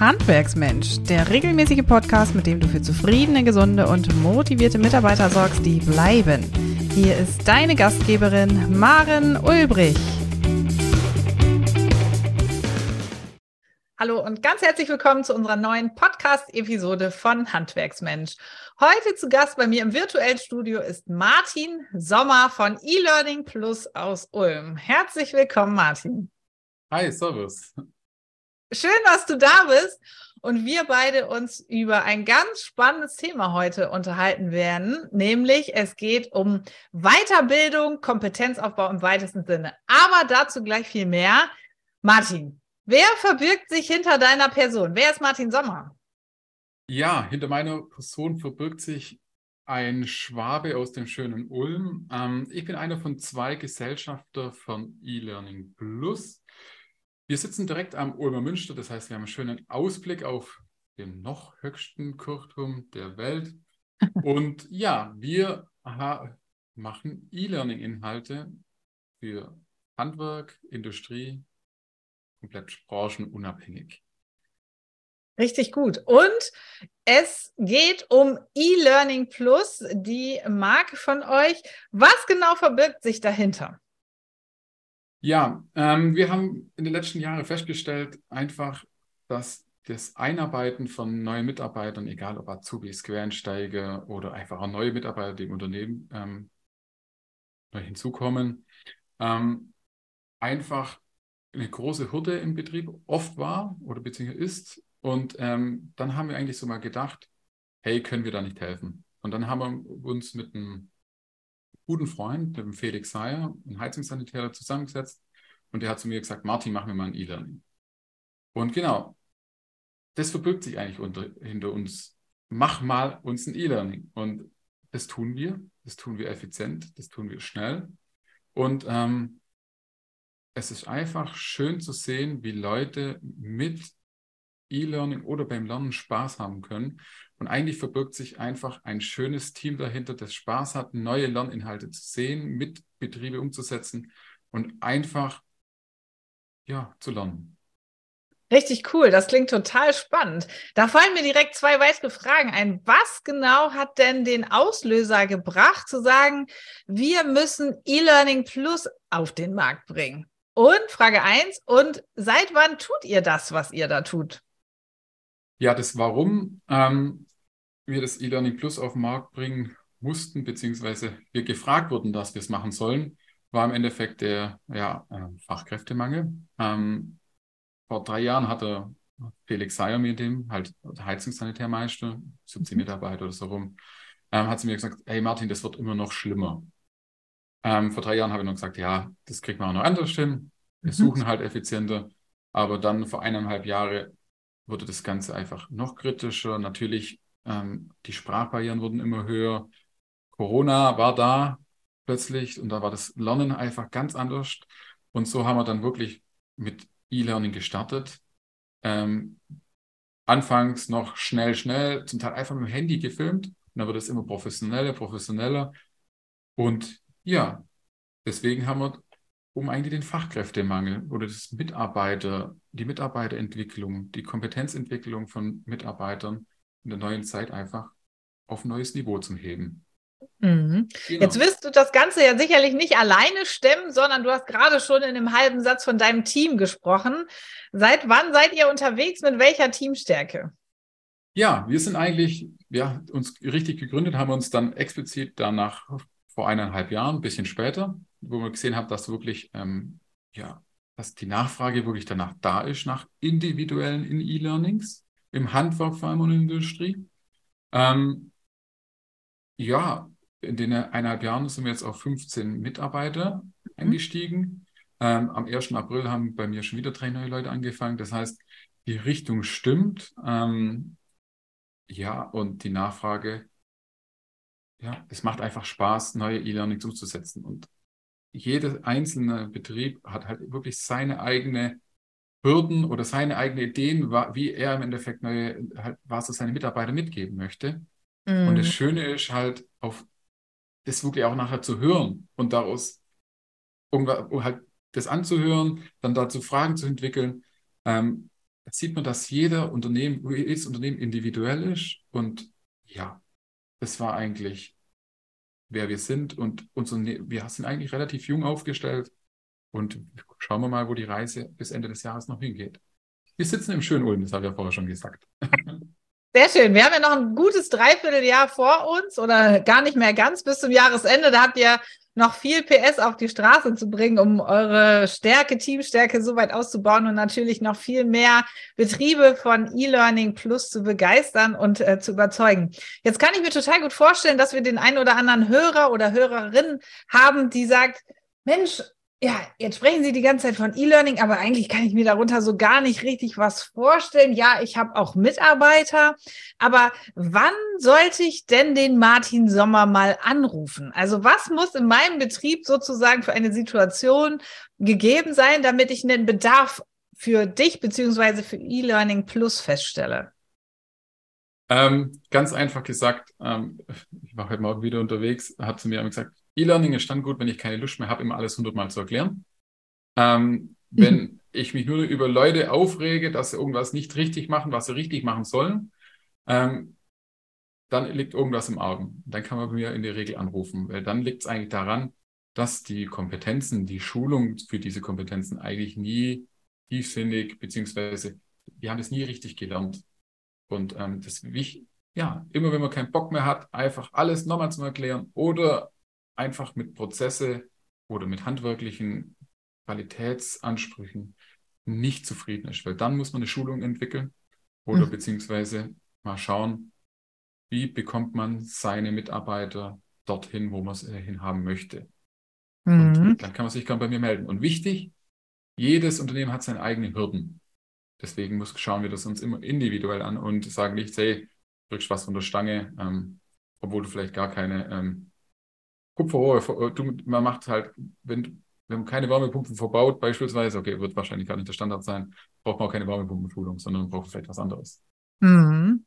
Handwerksmensch, der regelmäßige Podcast, mit dem du für zufriedene, gesunde und motivierte Mitarbeiter sorgst, die bleiben. Hier ist deine Gastgeberin Maren Ulbrich. Hallo und ganz herzlich willkommen zu unserer neuen Podcast-Episode von Handwerksmensch. Heute zu Gast bei mir im virtuellen Studio ist Martin Sommer von eLearning Plus aus Ulm. Herzlich willkommen, Martin. Hi, Servus. Schön, dass du da bist und wir beide uns über ein ganz spannendes Thema heute unterhalten werden, nämlich es geht um Weiterbildung, Kompetenzaufbau im weitesten Sinne. Aber dazu gleich viel mehr. Martin, wer verbirgt sich hinter deiner Person? Wer ist Martin Sommer? Ja, hinter meiner Person verbirgt sich ein Schwabe aus dem schönen Ulm. Ähm, ich bin einer von zwei Gesellschafter von eLearning Plus. Wir sitzen direkt am Ulmer Münster, das heißt, wir haben einen schönen Ausblick auf den noch höchsten Kirchturm der Welt. Und ja, wir machen E-Learning-Inhalte für Handwerk, Industrie, komplett branchenunabhängig. Richtig gut. Und es geht um E-Learning Plus, die Marke von euch. Was genau verbirgt sich dahinter? Ja, ähm, wir haben in den letzten Jahren festgestellt, einfach, dass das Einarbeiten von neuen Mitarbeitern, egal ob Azubis, Quereinsteiger oder einfach auch neue Mitarbeiter, die im Unternehmen ähm, neu hinzukommen, ähm, einfach eine große Hürde im Betrieb oft war oder beziehungsweise ist. Und ähm, dann haben wir eigentlich so mal gedacht, hey, können wir da nicht helfen? Und dann haben wir uns mit einem guten Freund, dem Felix Seyer, ein Heizungssanitäter, zusammengesetzt und der hat zu mir gesagt, Martin, machen wir mal ein E-Learning. Und genau, das verbirgt sich eigentlich unter, hinter uns. Mach mal uns ein E-Learning. Und das tun wir, das tun wir effizient, das tun wir schnell. Und ähm, es ist einfach schön zu sehen, wie Leute mit E-Learning oder beim Lernen Spaß haben können. Und eigentlich verbirgt sich einfach ein schönes Team dahinter, das Spaß hat, neue Lerninhalte zu sehen, mit Betriebe umzusetzen und einfach ja, zu lernen. Richtig cool, das klingt total spannend. Da fallen mir direkt zwei weitere Fragen ein. Was genau hat denn den Auslöser gebracht, zu sagen, wir müssen E-Learning Plus auf den Markt bringen? Und Frage eins: und seit wann tut ihr das, was ihr da tut? Ja, das Warum ähm, wir das E-Learning Plus auf den Markt bringen mussten, beziehungsweise wir gefragt wurden, dass wir es machen sollen, war im Endeffekt der ja, äh, Fachkräftemangel. Ähm, vor drei Jahren hatte Felix Seyer mir dem, halt Heizungssanitärmeister, 17 mhm. Mitarbeiter oder so rum, ähm, hat sie mir gesagt, hey Martin, das wird immer noch schlimmer. Ähm, vor drei Jahren habe ich noch gesagt, ja, das kriegt man auch noch anders hin. Wir mhm. suchen halt effizienter. Aber dann vor eineinhalb Jahren wurde das Ganze einfach noch kritischer. Natürlich, ähm, die Sprachbarrieren wurden immer höher. Corona war da plötzlich und da war das Lernen einfach ganz anders. Und so haben wir dann wirklich mit E-Learning gestartet. Ähm, anfangs noch schnell, schnell, zum Teil einfach mit dem Handy gefilmt. Und dann wird es immer professioneller, professioneller. Und ja, deswegen haben wir um eigentlich den Fachkräftemangel oder das Mitarbeiter, die Mitarbeiterentwicklung, die Kompetenzentwicklung von Mitarbeitern in der neuen Zeit einfach auf ein neues Niveau zu heben. Mhm. Genau. Jetzt wirst du das Ganze ja sicherlich nicht alleine stemmen, sondern du hast gerade schon in einem halben Satz von deinem Team gesprochen. Seit wann seid ihr unterwegs? Mit welcher Teamstärke? Ja, wir sind eigentlich, ja, uns richtig gegründet, haben uns dann explizit danach vor eineinhalb Jahren, ein bisschen später, wo wir gesehen haben, dass wirklich, ähm, ja, dass die Nachfrage wirklich danach da ist, nach individuellen in E-Learnings, im Handwerk vor allem und in der Industrie. Ähm, ja, in den eineinhalb Jahren sind wir jetzt auf 15 Mitarbeiter mhm. eingestiegen. Ähm, am 1. April haben bei mir schon wieder drei neue Leute angefangen. Das heißt, die Richtung stimmt. Ähm, ja, und die Nachfrage, ja, es macht einfach Spaß, neue E-Learnings umzusetzen. Und jeder einzelne Betrieb hat halt wirklich seine eigene Hürden oder seine eigenen Ideen, wie er im Endeffekt neue, halt, was er seine Mitarbeiter mitgeben möchte. Mm. Und das mhm. Schöne ist halt, auf das wirklich auch nachher zu hören und daraus um halt das anzuhören, dann dazu Fragen zu entwickeln. Ähm, da sieht man, dass jeder Unternehmen, jedes Unternehmen individuell ist. Und ja, das war eigentlich, wer wir sind. Und unser, wir sind eigentlich relativ jung aufgestellt. Und schauen wir mal, wo die Reise bis Ende des Jahres noch hingeht. Wir sitzen im schönen Ulm, das habe ich ja vorher schon gesagt. Sehr schön. Wir haben ja noch ein gutes Dreivierteljahr vor uns oder gar nicht mehr ganz bis zum Jahresende. Da habt ihr noch viel PS auf die Straße zu bringen, um eure Stärke, Teamstärke so weit auszubauen und natürlich noch viel mehr Betriebe von E-Learning Plus zu begeistern und äh, zu überzeugen. Jetzt kann ich mir total gut vorstellen, dass wir den einen oder anderen Hörer oder Hörerin haben, die sagt, Mensch, ja, jetzt sprechen Sie die ganze Zeit von E-Learning, aber eigentlich kann ich mir darunter so gar nicht richtig was vorstellen. Ja, ich habe auch Mitarbeiter, aber wann sollte ich denn den Martin Sommer mal anrufen? Also was muss in meinem Betrieb sozusagen für eine Situation gegeben sein, damit ich einen Bedarf für dich beziehungsweise für E-Learning Plus feststelle? Ähm, ganz einfach gesagt, ähm, ich war heute Morgen wieder unterwegs, hat zu mir gesagt, E-Learning ist dann gut, wenn ich keine Lust mehr habe, immer alles hundertmal zu erklären. Ähm, wenn mhm. ich mich nur über Leute aufrege, dass sie irgendwas nicht richtig machen, was sie richtig machen sollen, ähm, dann liegt irgendwas im Argen. Dann kann man mir in der Regel anrufen, weil dann liegt es eigentlich daran, dass die Kompetenzen, die Schulung für diese Kompetenzen eigentlich nie tiefsinnig, beziehungsweise wir haben das nie richtig gelernt. Und ähm, das wichtig, ja, immer wenn man keinen Bock mehr hat, einfach alles nochmal zu erklären oder einfach mit Prozesse oder mit handwerklichen Qualitätsansprüchen nicht zufrieden ist, weil dann muss man eine Schulung entwickeln oder mhm. beziehungsweise mal schauen, wie bekommt man seine Mitarbeiter dorthin, wo man es äh, hinhaben möchte. Mhm. Und dann kann man sich gerne bei mir melden. Und wichtig, jedes Unternehmen hat seine eigenen Hürden. Deswegen muss, schauen wir das uns immer individuell an und sagen nicht, hey, drückst was von der Stange, ähm, obwohl du vielleicht gar keine ähm, Kupferrohre, du, man macht halt, wenn, wenn man keine Wärmepumpen verbaut, beispielsweise, okay, wird wahrscheinlich gar nicht der Standard sein, braucht man auch keine Wärmepumpenschulung, sondern braucht vielleicht was anderes. Mhm.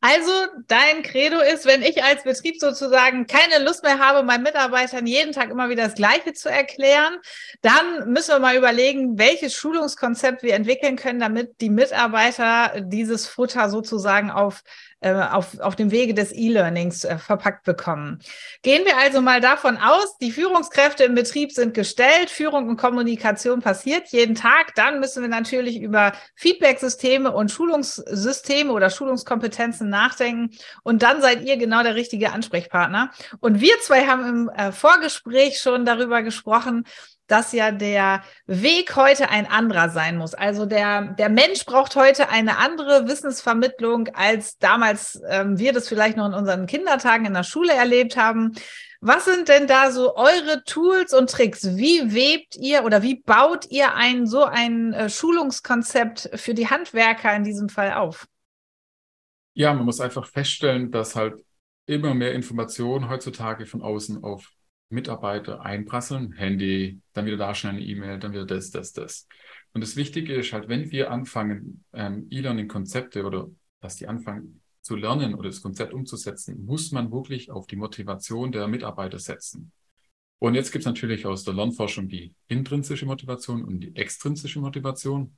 Also dein Credo ist, wenn ich als Betrieb sozusagen keine Lust mehr habe, meinen Mitarbeitern jeden Tag immer wieder das Gleiche zu erklären, dann müssen wir mal überlegen, welches Schulungskonzept wir entwickeln können, damit die Mitarbeiter dieses Futter sozusagen auf äh, auf, auf dem Wege des E-Learnings äh, verpackt bekommen. Gehen wir also mal davon aus, die Führungskräfte im Betrieb sind gestellt, Führung und Kommunikation passiert jeden Tag. Dann müssen wir natürlich über Feedback-Systeme und Schulungssysteme oder Schulungskompetenzen nachdenken. Und dann seid ihr genau der richtige Ansprechpartner. Und wir zwei haben im äh, Vorgespräch schon darüber gesprochen, dass ja der Weg heute ein anderer sein muss. Also der, der Mensch braucht heute eine andere Wissensvermittlung, als damals ähm, wir das vielleicht noch in unseren Kindertagen in der Schule erlebt haben. Was sind denn da so eure Tools und Tricks? Wie webt ihr oder wie baut ihr ein so ein äh, Schulungskonzept für die Handwerker in diesem Fall auf? Ja, man muss einfach feststellen, dass halt immer mehr Informationen heutzutage von außen auf Mitarbeiter einprasseln, Handy, dann wieder da schnell eine E-Mail, dann wieder das, das, das. Und das Wichtige ist halt, wenn wir anfangen, ähm, E-Learning-Konzepte oder dass die anfangen zu lernen oder das Konzept umzusetzen, muss man wirklich auf die Motivation der Mitarbeiter setzen. Und jetzt gibt es natürlich aus der Lernforschung die intrinsische Motivation und die extrinsische Motivation.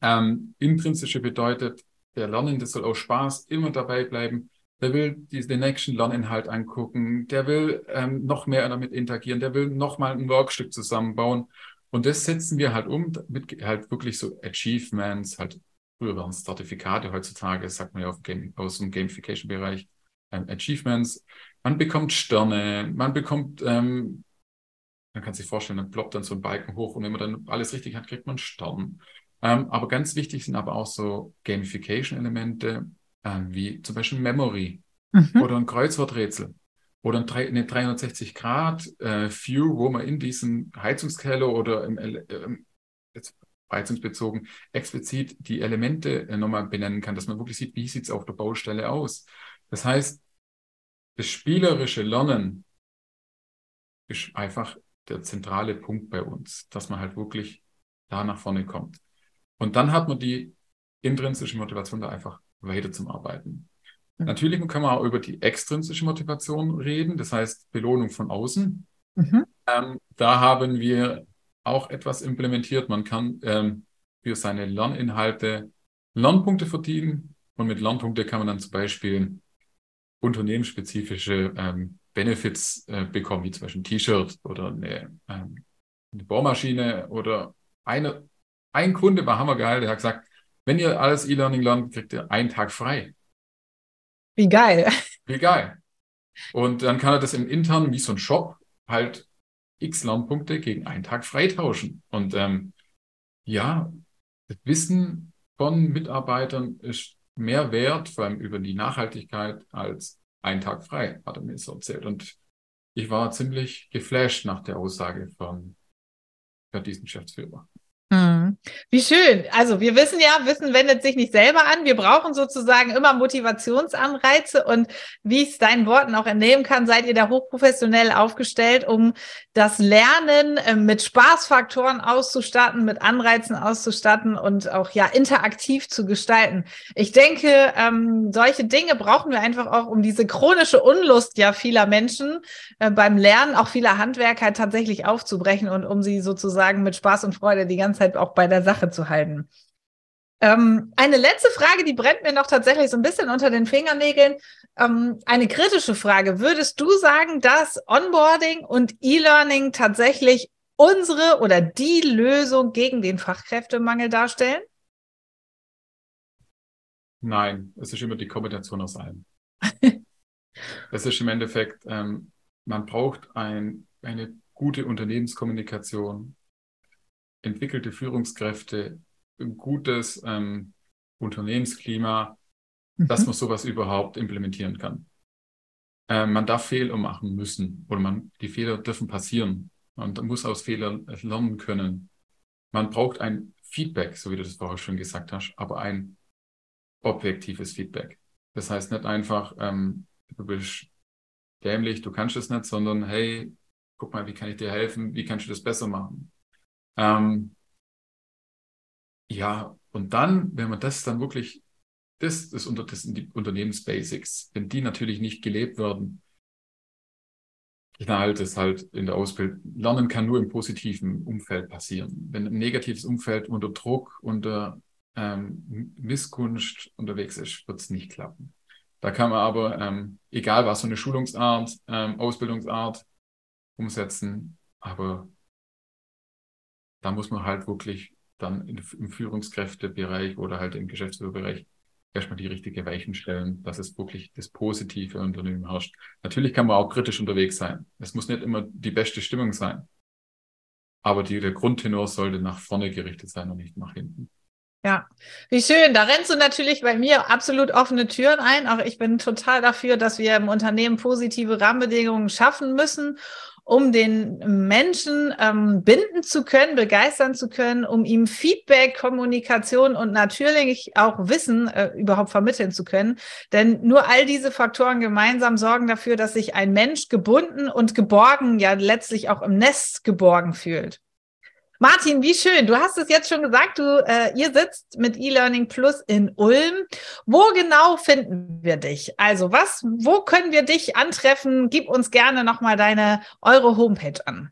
Ähm, intrinsische bedeutet, der Lernende soll aus Spaß immer dabei bleiben der will den nächsten Lerninhalt angucken, der will ähm, noch mehr damit interagieren, der will noch mal ein Workstück zusammenbauen. Und das setzen wir halt um mit halt wirklich so Achievements, halt früher waren es Zertifikate, heutzutage sagt man ja Game, aus dem Gamification-Bereich ähm, Achievements. Man bekommt Sterne, man bekommt, ähm, man kann sich vorstellen, dann ploppt dann so ein Balken hoch und wenn man dann alles richtig hat, kriegt man Stern. Ähm, aber ganz wichtig sind aber auch so Gamification-Elemente, äh, wie zum Beispiel Memory mhm. oder ein Kreuzworträtsel oder eine 360 Grad äh, View, wo man in diesem Heizungskeller oder im, äh, jetzt heizungsbezogen explizit die Elemente äh, nochmal benennen kann, dass man wirklich sieht, wie sieht es auf der Baustelle aus. Das heißt, das spielerische Lernen ist einfach der zentrale Punkt bei uns, dass man halt wirklich da nach vorne kommt. Und dann hat man die intrinsische Motivation da einfach weiter zum Arbeiten. Mhm. Natürlich kann man auch über die extrinsische Motivation reden, das heißt Belohnung von außen. Mhm. Ähm, da haben wir auch etwas implementiert. Man kann ähm, für seine Lerninhalte Lernpunkte verdienen und mit Lernpunkte kann man dann zum Beispiel unternehmensspezifische ähm, Benefits äh, bekommen, wie zum Beispiel ein T-Shirt oder eine, ähm, eine Bohrmaschine oder eine, ein Kunde war hammergeil, der hat gesagt, wenn ihr alles E-Learning lernt, kriegt ihr einen Tag frei. Wie geil. Wie geil. Und dann kann er das im internen, wie so ein Shop, halt x Lernpunkte gegen einen Tag freitauschen. Und ähm, ja, das Wissen von Mitarbeitern ist mehr wert, vor allem über die Nachhaltigkeit, als ein Tag frei, hat er mir so erzählt. Und ich war ziemlich geflasht nach der Aussage von, von diesem Geschäftsführer. Hm. Wie schön. Also wir wissen ja, Wissen wendet sich nicht selber an. Wir brauchen sozusagen immer Motivationsanreize und wie ich es deinen Worten auch entnehmen kann, seid ihr da hochprofessionell aufgestellt, um das Lernen äh, mit Spaßfaktoren auszustatten, mit Anreizen auszustatten und auch ja interaktiv zu gestalten. Ich denke, ähm, solche Dinge brauchen wir einfach auch, um diese chronische Unlust ja vieler Menschen äh, beim Lernen, auch vieler Handwerker tatsächlich aufzubrechen und um sie sozusagen mit Spaß und Freude die ganze Zeit auch bei der Sache zu halten. Ähm, eine letzte Frage, die brennt mir noch tatsächlich so ein bisschen unter den Fingernägeln. Ähm, eine kritische Frage. Würdest du sagen, dass Onboarding und E-Learning tatsächlich unsere oder die Lösung gegen den Fachkräftemangel darstellen? Nein, es ist immer die Kombination aus allem. es ist im Endeffekt, ähm, man braucht ein, eine gute Unternehmenskommunikation, entwickelte Führungskräfte, ein gutes ähm, Unternehmensklima, mhm. dass man sowas überhaupt implementieren kann. Äh, man darf Fehler machen müssen oder man, die Fehler dürfen passieren. Man muss aus Fehlern lernen können. Man braucht ein Feedback, so wie du das vorher schon gesagt hast, aber ein objektives Feedback. Das heißt nicht einfach, ähm, du bist dämlich, du kannst es nicht, sondern hey, guck mal, wie kann ich dir helfen, wie kannst du das besser machen? Ähm, ja, und dann, wenn man das dann wirklich, das ist unter das sind die Unternehmensbasics, wenn die natürlich nicht gelebt werden, knallt es halt in der Ausbildung. Lernen kann nur im positiven Umfeld passieren. Wenn ein negatives Umfeld unter Druck, unter ähm, Missgunst unterwegs ist, wird es nicht klappen. Da kann man aber, ähm, egal was, so eine Schulungsart, ähm, Ausbildungsart umsetzen, aber da muss man halt wirklich dann im Führungskräftebereich oder halt im Geschäftsführerbereich erstmal die richtige Weichen stellen, dass es wirklich das positive Unternehmen herrscht. Natürlich kann man auch kritisch unterwegs sein. Es muss nicht immer die beste Stimmung sein. Aber die, der Grundtenor sollte nach vorne gerichtet sein und nicht nach hinten. Ja, wie schön. Da rennst du natürlich bei mir absolut offene Türen ein. Auch ich bin total dafür, dass wir im Unternehmen positive Rahmenbedingungen schaffen müssen um den Menschen ähm, binden zu können, begeistern zu können, um ihm Feedback, Kommunikation und natürlich auch Wissen äh, überhaupt vermitteln zu können. Denn nur all diese Faktoren gemeinsam sorgen dafür, dass sich ein Mensch gebunden und geborgen, ja letztlich auch im Nest geborgen fühlt. Martin, wie schön. Du hast es jetzt schon gesagt, du, äh, ihr sitzt mit eLearning Plus in Ulm. Wo genau finden wir dich? Also was, wo können wir dich antreffen? Gib uns gerne nochmal deine, eure Homepage an.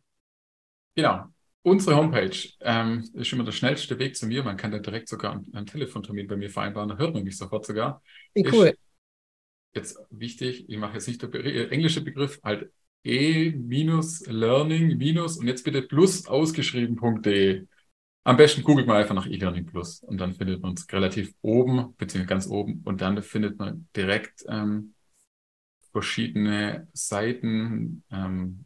Genau. Unsere Homepage ähm, ist immer der schnellste Weg zu mir. Man kann da direkt sogar einen, einen Telefontermin bei mir vereinbaren. Da hört man mich sofort sogar. Wie cool. Ist jetzt wichtig, ich mache jetzt nicht der äh, englische Begriff, halt e-learning- und jetzt bitte plus ausgeschrieben.de. Am besten googelt man einfach nach e-learning plus und dann findet man es relativ oben, beziehungsweise ganz oben und dann findet man direkt ähm, verschiedene Seiten, ähm,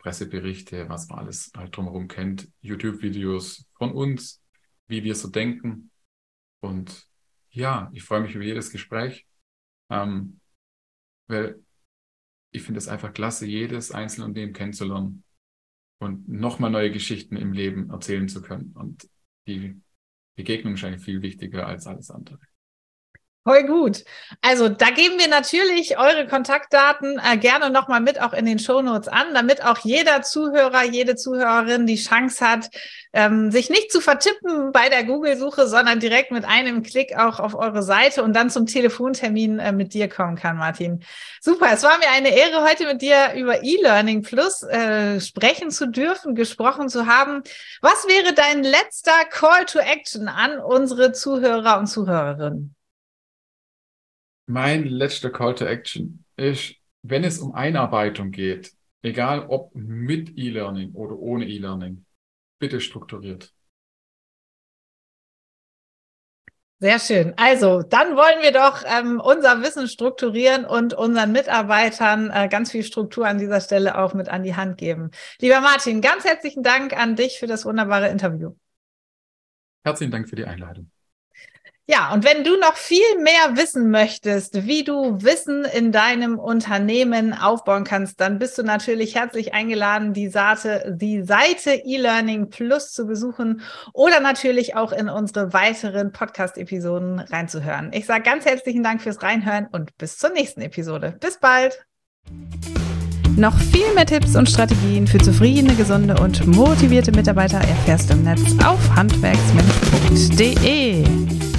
Presseberichte, was man alles halt drumherum kennt, YouTube-Videos von uns, wie wir so denken. Und ja, ich freue mich über jedes Gespräch, ähm, weil ich finde es einfach klasse, jedes einzelne Unternehmen kennenzulernen und nochmal neue Geschichten im Leben erzählen zu können. Und die Begegnung eigentlich viel wichtiger als alles andere. Voll gut. Also da geben wir natürlich eure Kontaktdaten äh, gerne nochmal mit auch in den Shownotes an, damit auch jeder Zuhörer, jede Zuhörerin die Chance hat, ähm, sich nicht zu vertippen bei der Google-Suche, sondern direkt mit einem Klick auch auf eure Seite und dann zum Telefontermin äh, mit dir kommen kann, Martin. Super, es war mir eine Ehre, heute mit dir über E-Learning Plus äh, sprechen zu dürfen, gesprochen zu haben. Was wäre dein letzter Call to Action an unsere Zuhörer und Zuhörerinnen? Mein letzter Call to Action ist, wenn es um Einarbeitung geht, egal ob mit E-Learning oder ohne E-Learning, bitte strukturiert. Sehr schön. Also, dann wollen wir doch ähm, unser Wissen strukturieren und unseren Mitarbeitern äh, ganz viel Struktur an dieser Stelle auch mit an die Hand geben. Lieber Martin, ganz herzlichen Dank an dich für das wunderbare Interview. Herzlichen Dank für die Einladung. Ja, und wenn du noch viel mehr wissen möchtest, wie du Wissen in deinem Unternehmen aufbauen kannst, dann bist du natürlich herzlich eingeladen, die Seite, die Seite eLearning Plus zu besuchen oder natürlich auch in unsere weiteren Podcast-Episoden reinzuhören. Ich sage ganz herzlichen Dank fürs Reinhören und bis zur nächsten Episode. Bis bald! Noch viel mehr Tipps und Strategien für zufriedene, gesunde und motivierte Mitarbeiter erfährst du im Netz auf handwerksmensch.de.